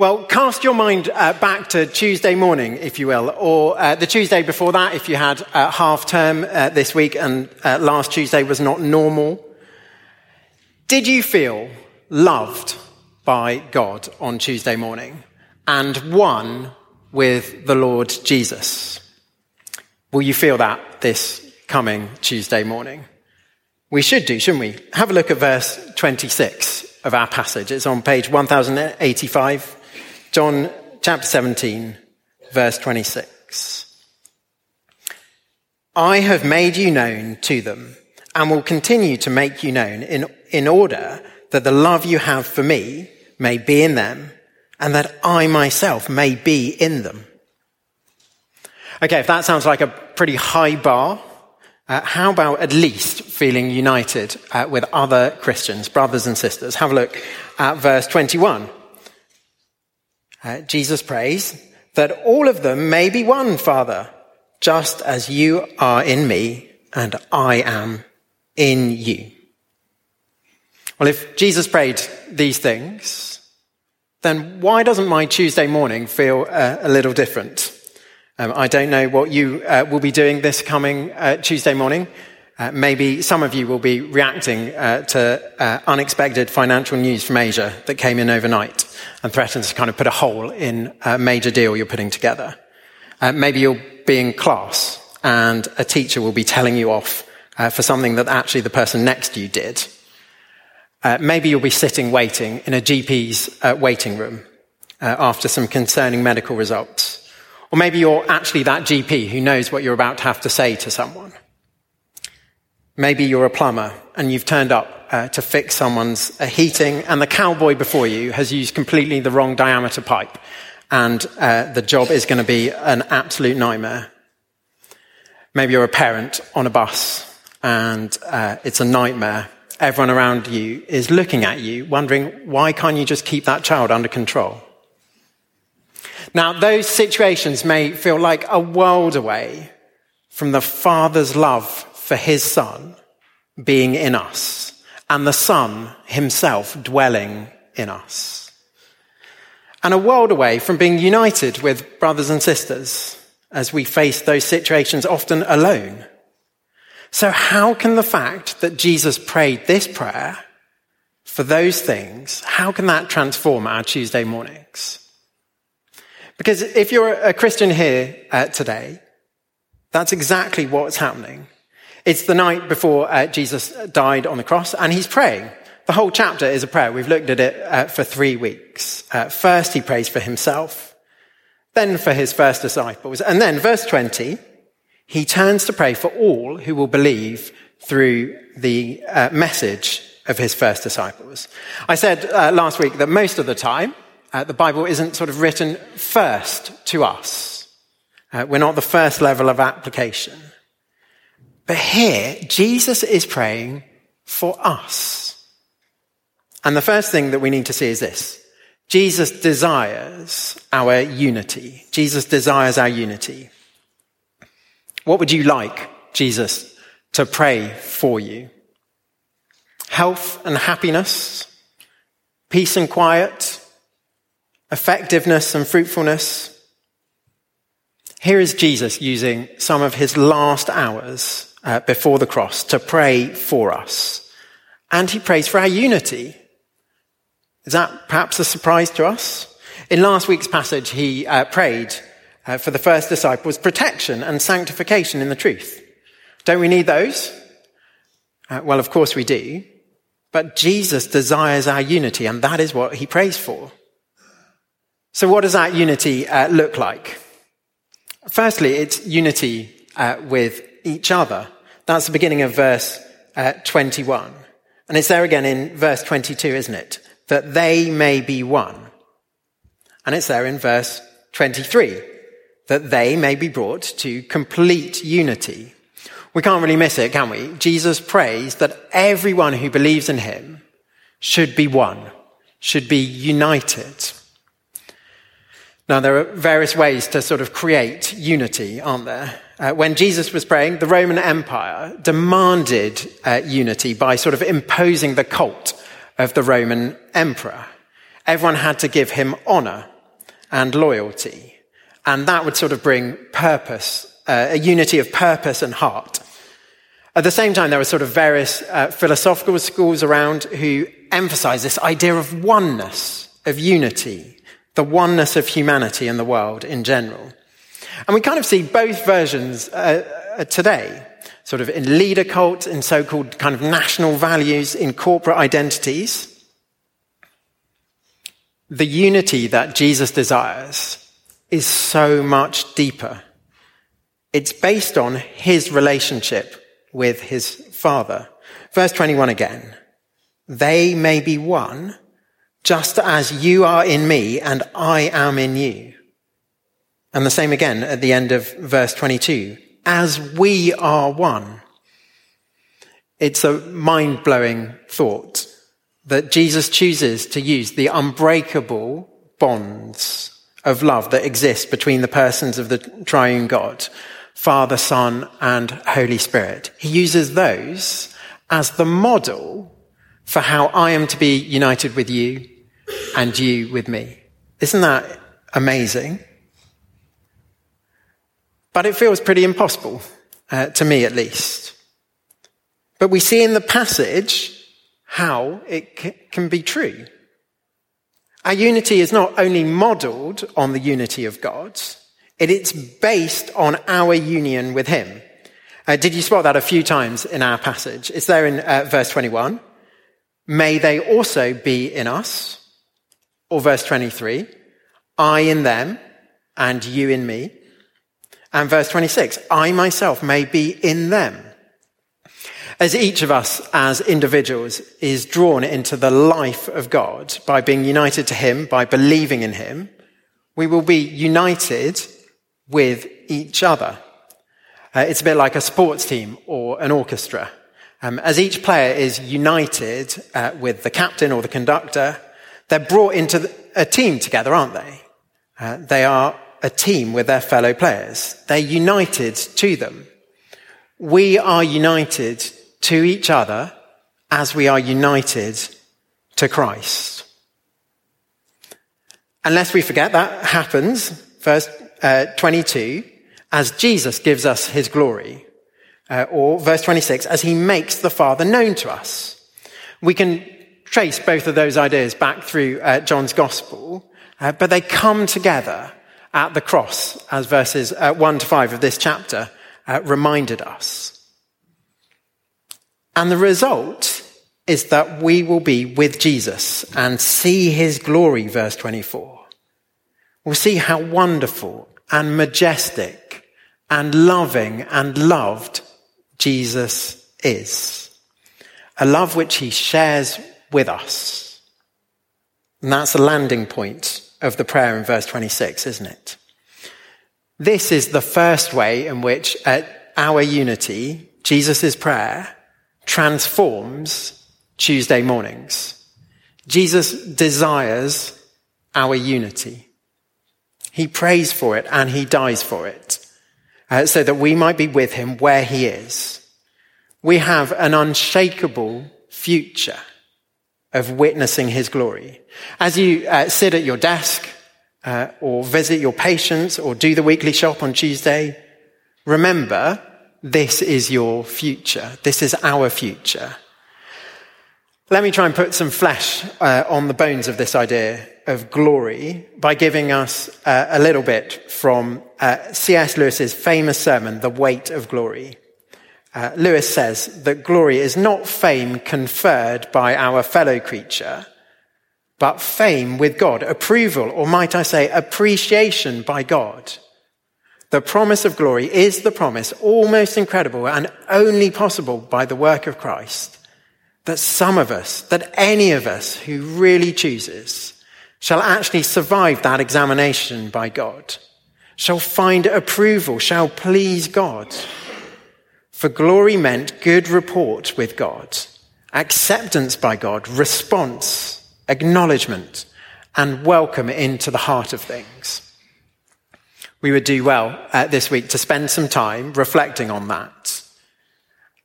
Well, cast your mind uh, back to Tuesday morning, if you will, or uh, the Tuesday before that, if you had uh, half term uh, this week and uh, last Tuesday was not normal. Did you feel loved by God on Tuesday morning and one with the Lord Jesus? Will you feel that this coming Tuesday morning? We should do, shouldn't we? Have a look at verse 26 of our passage. It's on page 1085 John chapter 17, verse 26. I have made you known to them and will continue to make you known in, in order that the love you have for me may be in them and that I myself may be in them. Okay, if that sounds like a pretty high bar, uh, how about at least feeling united uh, with other Christians, brothers and sisters? Have a look at verse 21 uh, Jesus prays, that all of them may be one, Father, just as you are in me and I am in you. Well, if Jesus prayed these things, then why doesn't my Tuesday morning feel uh, a little different? Um, I don't know what you uh, will be doing this coming uh, Tuesday morning. Uh, maybe some of you will be reacting uh, to uh, unexpected financial news from Asia that came in overnight and threatens to kind of put a hole in a major deal you're putting together. Uh, maybe you'll be in class and a teacher will be telling you off uh, for something that actually the person next to you did. Maybe you'll be sitting waiting in a GP's waiting room after some concerning medical results. Or maybe you're actually that GP who knows what you're about to have to say to someone. Maybe you're a plumber and you've turned up uh, to fix someone's uh, heating, and the cowboy before you has used completely the wrong diameter pipe, and uh, the job is going to be an absolute nightmare. Maybe you're a parent on a bus, and uh, it's a nightmare. Everyone around you is looking at you, wondering why can't you just keep that child under control? Now, those situations may feel like a world away from the Father's love for his son being in us and the son himself dwelling in us. And a world away from being united with brothers and sisters as we face those situations often alone. So how can the fact that Jesus prayed this prayer for those things, how can that transform our Tuesday mornings? Because if you're a Christian here uh, today, that's exactly what's happening. It's the night before uh, Jesus died on the cross, and he's praying. The whole chapter is a prayer. We've looked at it uh, for three weeks. Uh, first, he prays for himself, then for his first disciples, and then, verse 20, he turns to pray for all who will believe through the uh, message of his first disciples. I said uh, last week that most of the time, uh, the Bible isn't sort of written first to us. we're not the first level of application. But here, Jesus is praying for us. And the first thing that we need to see is this. Jesus desires our unity. Jesus desires our unity. What would you like Jesus to pray for you? Health and happiness, peace and quiet, effectiveness and fruitfulness. Here is Jesus using some of his last hours uh, before the cross to pray for us. And he prays for our unity. Is that perhaps a surprise to us? In last week's passage, he uh, prayed uh, for the first disciples protection and sanctification in the truth. Don't we need those? Uh, well, of course we do. But Jesus desires our unity, and that is what he prays for. So, what does that unity uh, look like? Firstly, it's unity uh, with each other. That's the beginning of verse uh, 21. And it's there again in verse 22, isn't it? That they may be one. And it's there in verse 23. That they may be brought to complete unity. We can't really miss it, can we? Jesus prays that everyone who believes in him should be one, should be united. Now, there are various ways to sort of create unity, aren't there? Uh, when Jesus was praying, the Roman Empire demanded uh, unity by sort of imposing the cult of the Roman emperor. everyone had to give him honor and loyalty. And that would sort of bring purpose, uh, a unity of purpose and heart. At the same time, there were sort of various uh, philosophical schools around who emphasized this idea of oneness, of unity, the oneness of humanity and the world in general. And we kind of see both versions uh, uh today, sort of in leader cult, in so-called kind of national values, in corporate identities. The unity that Jesus desires is so much deeper. It's based on his relationship with his father. Verse 21 again. They may be one, just as you are in me and I am in you. And the same again at the end of verse 22. As we are one. It's a mind blowing thought that Jesus chooses to use the unbreakable bonds of love that exist between the persons of the triune God, Father, Son, and Holy Spirit. He uses those as the model for how I am to be united with you and you with me. Isn't that amazing? But it feels pretty impossible, uh, to me at least. But we see in the passage how it c- can be true. Our unity is not only modeled on the unity of God, it is based on our union with Him. Uh, did you spot that a few times in our passage? It's there in uh, verse 21. May they also be in us. Or verse 23. I in them and you in me. And verse 26. I myself may be in them as each of us as individuals is drawn into the life of God by being united to Him, by believing in Him, we will be united with each other. Uh, it's a bit like a sports team or an orchestra. Um, as each player is united uh, with the captain or the conductor, they're brought into a team together, aren't they? Uh, they are a team with their fellow players. They're united to them. We are united to each other as we are united to Christ. Unless we forget that happens, verse uh, 22, as Jesus gives us his glory. Uh, or verse 26, as he makes the Father known to us. We can trace both of those ideas back through uh, John's Gospel, uh, but they come together at the cross, as verses uh, 1 to 5 of this chapter uh, reminded us. And the result is that we will be with Jesus and see his glory, verse 24. We'll see how wonderful and majestic and loving and loved Jesus is. A love which he shares with us. And that's the landing point of the prayer in verse 26, isn't it? This is the first way in which at our unity, Jesus' prayer, transforms Tuesday mornings. Jesus desires our unity. He prays for it and he dies for it uh, so that we might be with him where he is. We have an unshakable future of witnessing his glory. As you uh, sit at your desk uh, or visit your patients or do the weekly shop on Tuesday, remember this is your future. This is our future. Let me try and put some flesh uh, on the bones of this idea of glory by giving us uh, a little bit from uh, C.S. Lewis's famous sermon, The Weight of Glory. Uh, Lewis says that glory is not fame conferred by our fellow creature, but fame with God, approval, or might I say, appreciation by God. The promise of glory is the promise, almost incredible and only possible by the work of Christ, that some of us, that any of us who really chooses, shall actually survive that examination by God, shall find approval, shall please God. For glory meant good report with God, acceptance by God, response, acknowledgement, and welcome into the heart of things we would do well uh, this week to spend some time reflecting on that.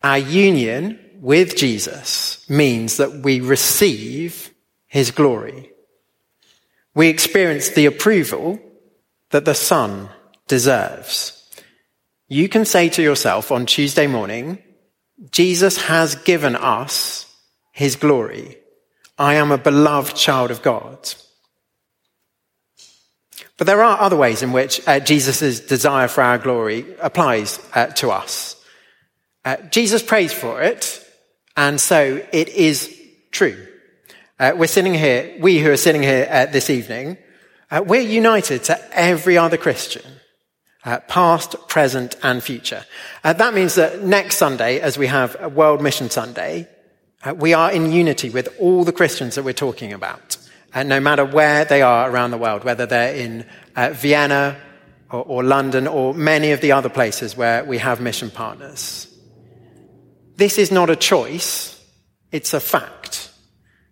Our union with Jesus means that we receive his glory. We experience the approval that the Son deserves. You can say to yourself on Tuesday morning, Jesus has given us his glory. I am a beloved child of God. But there are other ways in which uh, Jesus' desire for our glory applies uh, to us. Uh, Jesus prays for it, and so it is true. Uh, we're sitting here, we who are sitting here uh, this evening, uh, we're united to every other Christian, past, present, and future. that means that next Sunday, as we have World Mission Sunday, we are in unity with all the Christians that we're talking about uh, no matter where they are around the world, whether they're in uh, Vienna or, or London or many of the other places where we have mission partners. This is not a choice, it's a fact.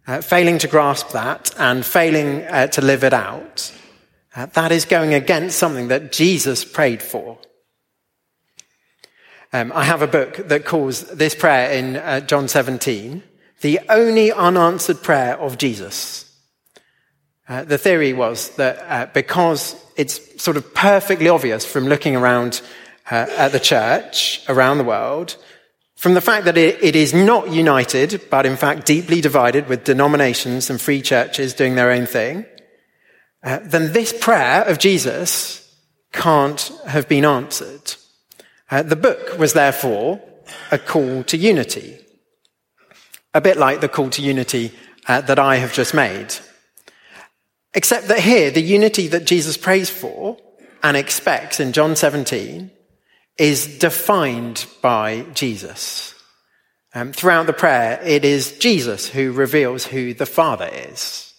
Uh, failing to grasp that and failing uh, to live it out, uh, that is going against something that Jesus prayed for. Um, I have a book that calls this prayer in uh, John 17 the only unanswered prayer of Jesus. Uh, the theory was that uh, because it's sort of perfectly obvious from looking around uh, at the church around the world, from the fact that it, it is not united, but in fact deeply divided with denominations and free churches doing their own thing, uh, then this prayer of Jesus can't have been answered. Uh, the book was therefore a call to unity, a bit like the call to unity uh, that I have just made. Except that here, the unity that Jesus prays for and expects in John 17 is defined by Jesus. Um, throughout the prayer, it is Jesus who reveals who the Father is.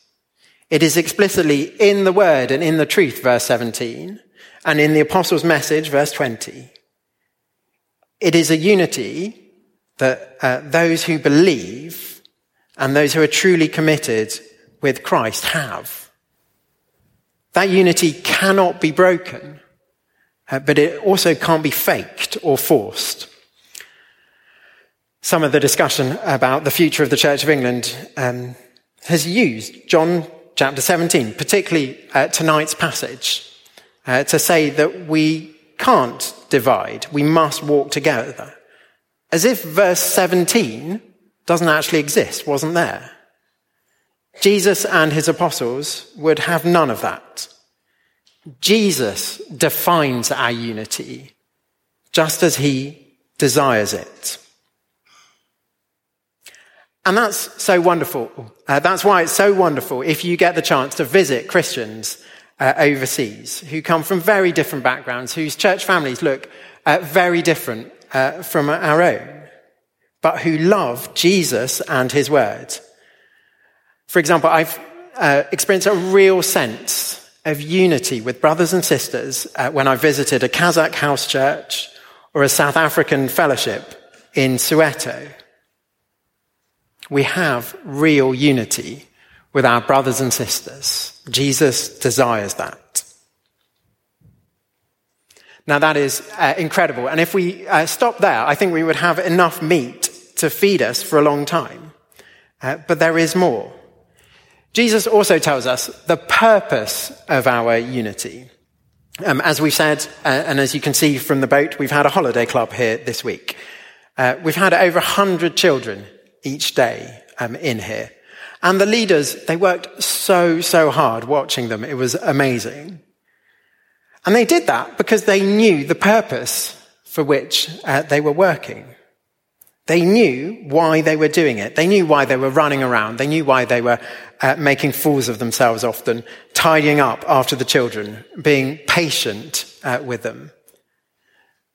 It is explicitly in the Word and in the truth, verse 17, and in the Apostles' message, verse 20. It is a unity that uh, those who believe and those who are truly committed with Christ have. That unity cannot be broken, uh, but it also can't be faked or forced. Some of the discussion about the future of the Church of England um, has used John chapter 17, particularly uh, tonight's passage, uh, to say that we can't divide, we must walk together. As if verse 17 doesn't actually exist, wasn't there. Jesus and his apostles would have none of that. Jesus defines our unity just as he desires it. And that's so wonderful. Uh, that's why it's so wonderful if you get the chance to visit Christians uh, overseas who come from very different backgrounds, whose church families look uh, very different uh, from our own, but who love Jesus and his word. For example, I've uh, experienced a real sense of unity with brothers and sisters uh, when I visited a Kazakh house church or a South African fellowship in Soweto. We have real unity with our brothers and sisters. Jesus desires that. Now that is uh, incredible. And if we uh, stop there, I think we would have enough meat to feed us for a long time. Uh, but there is more. Jesus also tells us the purpose of our unity. Um, as we've said, uh, and as you can see from the boat, we've had a holiday club here this week. Uh, we've had over 100 children each day um, in here. And the leaders, they worked so, so hard watching them. It was amazing. And they did that because they knew the purpose for which uh, they were working. They knew why they were doing it. They knew why they were running around. They knew why they were uh, making fools of themselves often, tidying up after the children, being patient uh, with them.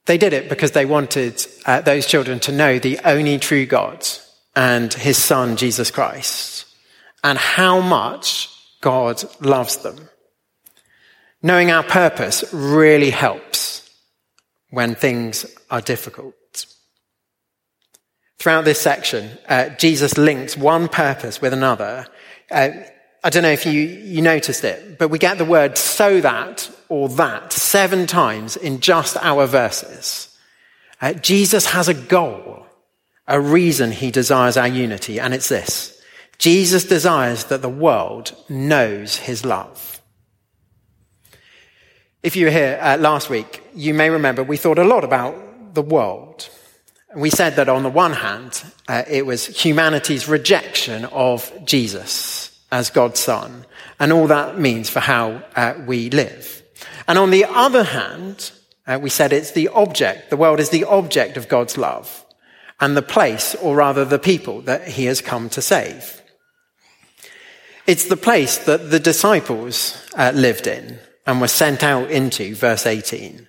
They did it because they wanted uh, those children to know the only true God and his son, Jesus Christ, and how much God loves them. Knowing our purpose really helps when things are difficult. Throughout this section, uh, Jesus links one purpose with another. Uh, I don't know if you, you noticed it, but we get the word so that or that seven times in just our verses. Uh, Jesus has a goal, a reason he desires our unity, and it's this. Jesus desires that the world knows his love. If you were here uh, last week, you may remember we thought a lot about the world. We said that on the one hand, uh, it was humanity's rejection of Jesus as God's son and all that means for how uh, we live. And on the other hand, uh, we said it's the object, the world is the object of God's love and the place, or rather the people that he has come to save. It's the place that the disciples uh, lived in and were sent out into, verse 18.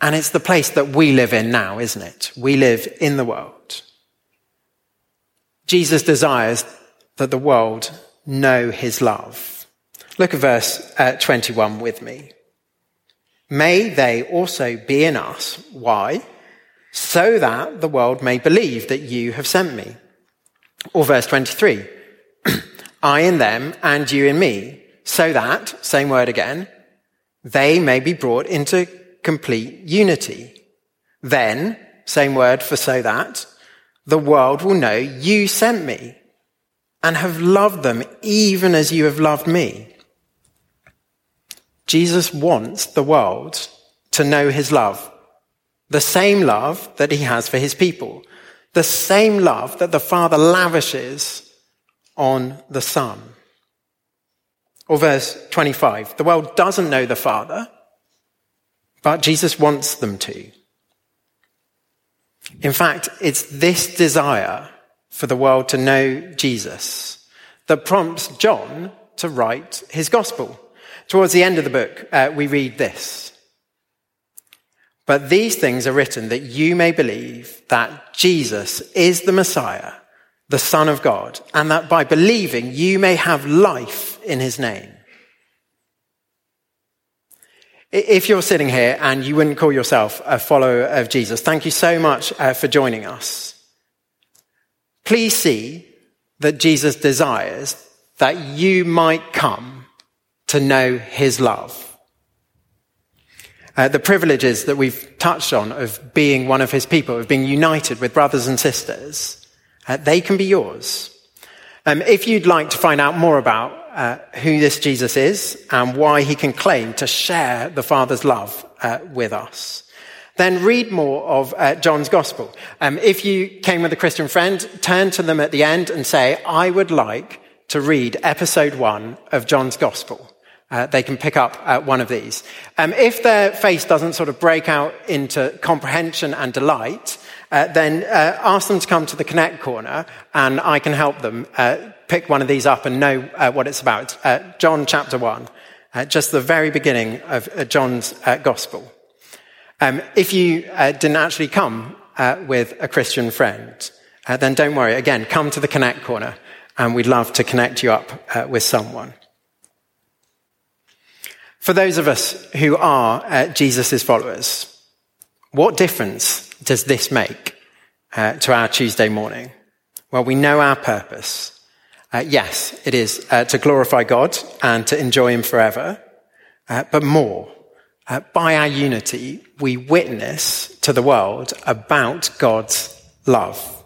And it's the place that we live in now, isn't it? We live in the world. Jesus desires that the world know his love. Look at verse uh, 21 with me. May they also be in us. Why? So that the world may believe that you have sent me. Or verse 23. I in them and you in me. So that, same word again, they may be brought into complete unity. Then, same word for so that, the world will know you sent me and have loved them even as you have loved me. Jesus wants the world to know his love, the same love that he has for his people, the same love that the Father lavishes on the Son. Or verse 25, the world doesn't know the Father, but Jesus wants them to. In fact, it's this desire for the world to know Jesus that prompts John to write his gospel. Towards the end of the book, uh, we read this. But these things are written that you may believe that Jesus is the Messiah, the Son of God, and that by believing you may have life in his name. If you're sitting here and you wouldn't call yourself a follower of Jesus, thank you so much uh, for joining us. Please see that Jesus desires that you might come to know his love. Uh, the privileges that we've touched on of being one of his people, of being united with brothers and sisters, uh, they can be yours. Um, if you'd like to find out more about uh, who this Jesus is and why he can claim to share the Father's love uh, with us, then read more of uh, John's Gospel. Um, if you came with a Christian friend, turn to them at the end and say, I would like to read episode one of John's Gospel. Uh, they can pick up uh, one of these. Um, if their face doesn't sort of break out into comprehension and delight, uh, then uh, ask them to come to the Connect Corner and I can help them uh, pick one of these up and know what it's about. John chapter one, just the very beginning of John's Gospel. Um, if you uh, didn't actually come uh, with a Christian friend, uh, then don't worry. Again, come to the Connect Corner, and we'd love to connect you up uh, with someone. For those of us who are uh, Jesus' followers, what difference does this make uh, to our Tuesday morning? Well, we know our purpose. yes, it is to glorify God and to enjoy Him forever, but more uh, by our unity, we witness to the world about God's love.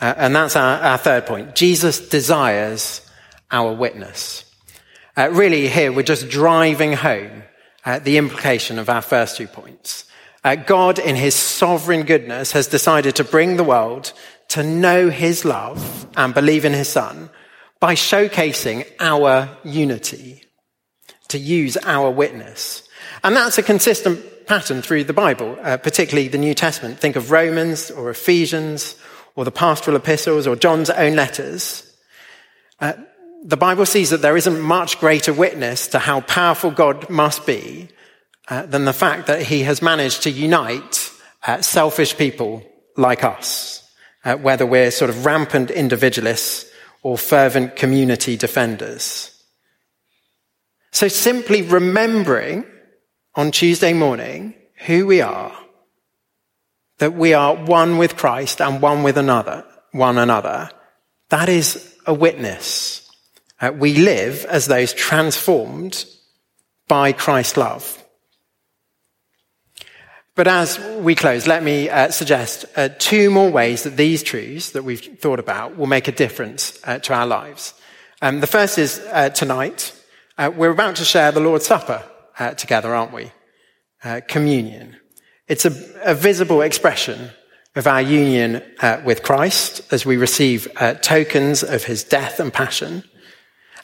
Uh, and that's our, our, third point. Jesus desires our witness. Uh, really, here we're just driving home uh, the implication of our first two points. Uh, God, in his sovereign goodness, has decided to bring the world to know his love and believe in his son by showcasing our unity, to use our witness. And that's a consistent pattern through the Bible, uh, particularly the New Testament. Think of Romans or Ephesians or the pastoral epistles or John's own letters. Uh, the Bible sees that there isn't much greater witness to how powerful God must be uh, than the fact that he has managed to unite uh, selfish people like us, uh, whether we're sort of rampant individualists or fervent community defenders. So simply remembering on Tuesday morning who we are, that we are one with Christ and one with another, one another, that is a witness. Uh, we live as those transformed by Christ's love. But as we close, let me uh, suggest uh, two more ways that these truths that we've thought about will make a difference uh, to our lives. Um, the first is uh, tonight, uh, we're about to share the Lord's Supper together, aren't we? communion. It's a, a, visible expression of our union with Christ as we receive tokens of his death and passion.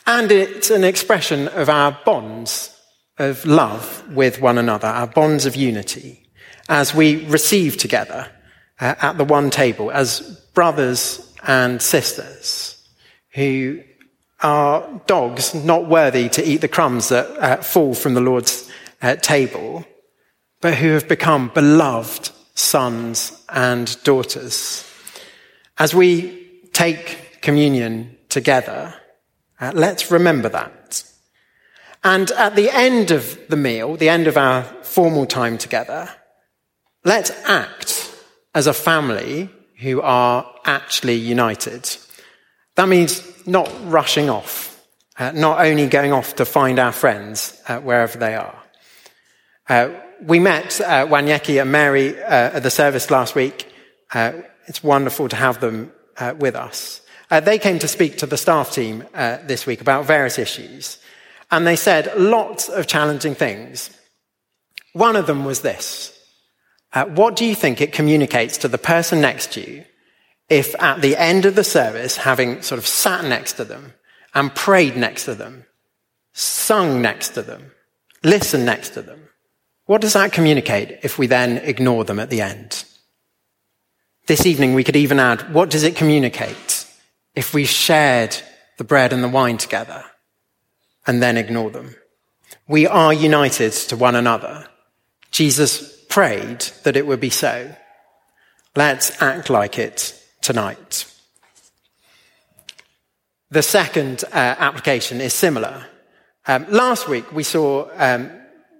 And it's an expression of our bonds of love with one another, our bonds of unity as we receive together uh, at the one table as brothers and sisters who are dogs not worthy to eat the crumbs that uh, fall from the Lord's uh, table, but who have become beloved sons and daughters. As we take communion together, uh, let's remember that. And at the end of the meal, the end of our formal time together, Let's act as a family who are actually united. That means not rushing off, uh, not only going off to find our friends uh, wherever they are. Uh, we met uh, Wanyeki and Mary uh, at the service last week. Uh, it's wonderful to have them uh, with us. They came to speak to the staff team this week about various issues, and they said lots of challenging things. One of them was this uh, what do you think it communicates to the person next to you if at the end of the service, having sort of sat next to them and prayed next to them, sung next to them, listened next to them, what does that communicate if we then ignore them at the end? This evening, we could even add, what does it communicate if we shared the bread and the wine together and then ignore them? We are united to one another. Jesus prayed that it would be so. Let's act like it tonight. The second uh, application is similar. Um, last week we saw um,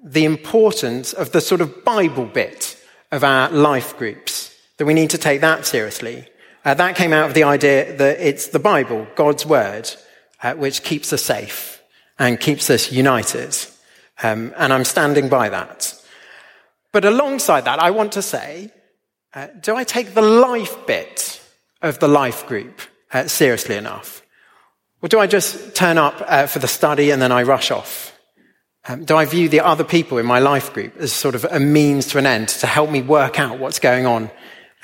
the importance of the sort of Bible bit of our life groups, that we need to take that seriously. Uh, that came out of the idea that it's the Bible, God's word, uh, which keeps us safe and keeps us united. Um, and I'm standing by that. But alongside that, I want to say, uh, do I take the life bit of the life group uh, seriously enough? Or do I just turn up uh, for the study and then I rush off? Um, do I view the other people in my life group as sort of a means to an end to help me work out what's going on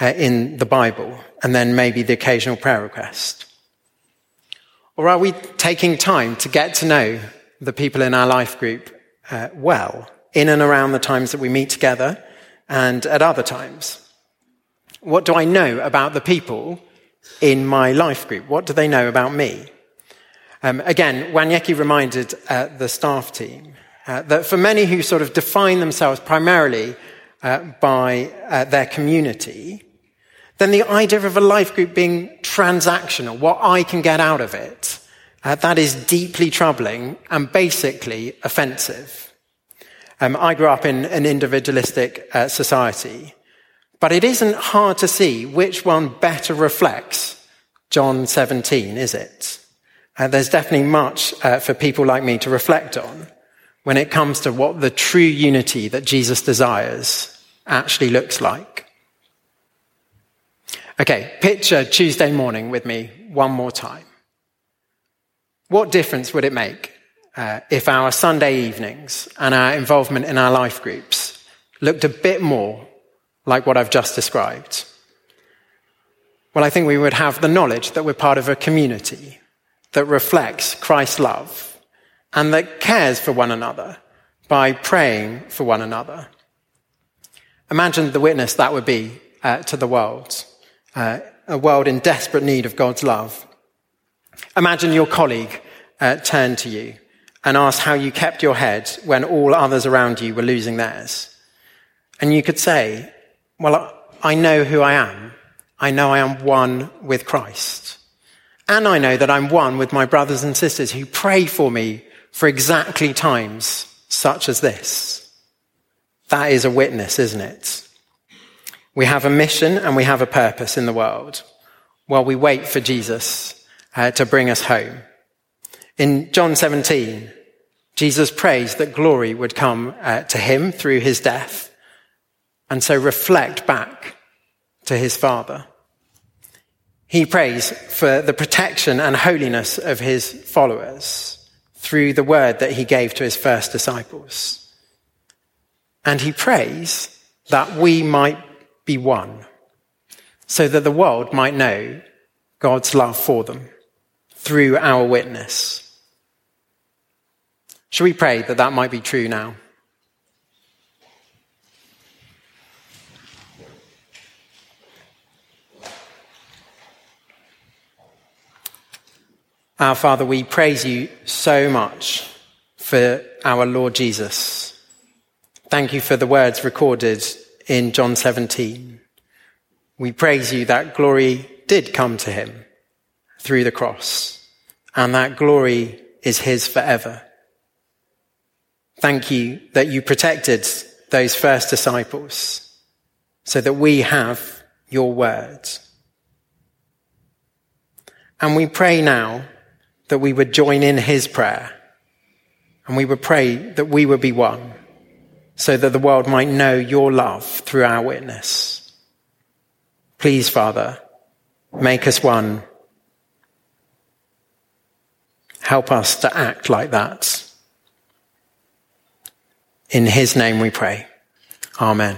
uh, in the Bible and then maybe the occasional prayer request? Or are we taking time to get to know the people in our life group uh, well in and around the times that we meet together and at other times? What do I know about the people in my life group? What do they know about me? Um, again, Wanyeki reminded uh, the staff team uh, that for many who sort of define themselves primarily uh, by uh, their community, then the idea of a life group being transactional, what I can get out of it, uh, that is deeply troubling and basically offensive. Um, I grew up in an individualistic uh, society, but it isn't hard to see which one better reflects John 17, is it? Uh, there's definitely much uh, for people like me to reflect on when it comes to what the true unity that Jesus desires actually looks like. Okay, picture Tuesday morning with me one more time. What difference would it make uh, if our Sunday evenings and our involvement in our life groups looked a bit more like what I've just described? Well, I think we would have the knowledge that we're part of a community that reflects Christ's love and that cares for one another by praying for one another. Imagine the witness that would be uh, to the world, uh, a world in desperate need of God's love. Imagine your colleague uh, turn to you and ask how you kept your head when all others around you were losing theirs. And you could say, Well, I know who I am. I know I am one with Christ. And I know that I'm one with my brothers and sisters who pray for me for exactly times such as this. That is a witness, isn't it? We have a mission and we have a purpose in the world while we wait for Jesus uh, to bring us home. In John 17, Jesus prays that glory would come uh, to him through his death. and so reflect back to his Father. He prays for the protection and holiness of his followers through the word that he gave to his first disciples. And he prays that we might be one so that the world might know God's love for them through our witness. Shall we pray that that might be true now? Our Father, we praise you so much for our Lord Jesus. Thank you for the words recorded in John 17. We praise you that glory did come to him through the cross, and that glory is his forever. Thank you that you protected those first disciples so that we have your word. And we pray now that we would join in his prayer. And we would pray that we would be one so that the world might know your love through our witness. Please, Father, make us one. Help us to act like that. In his name we pray. Amen.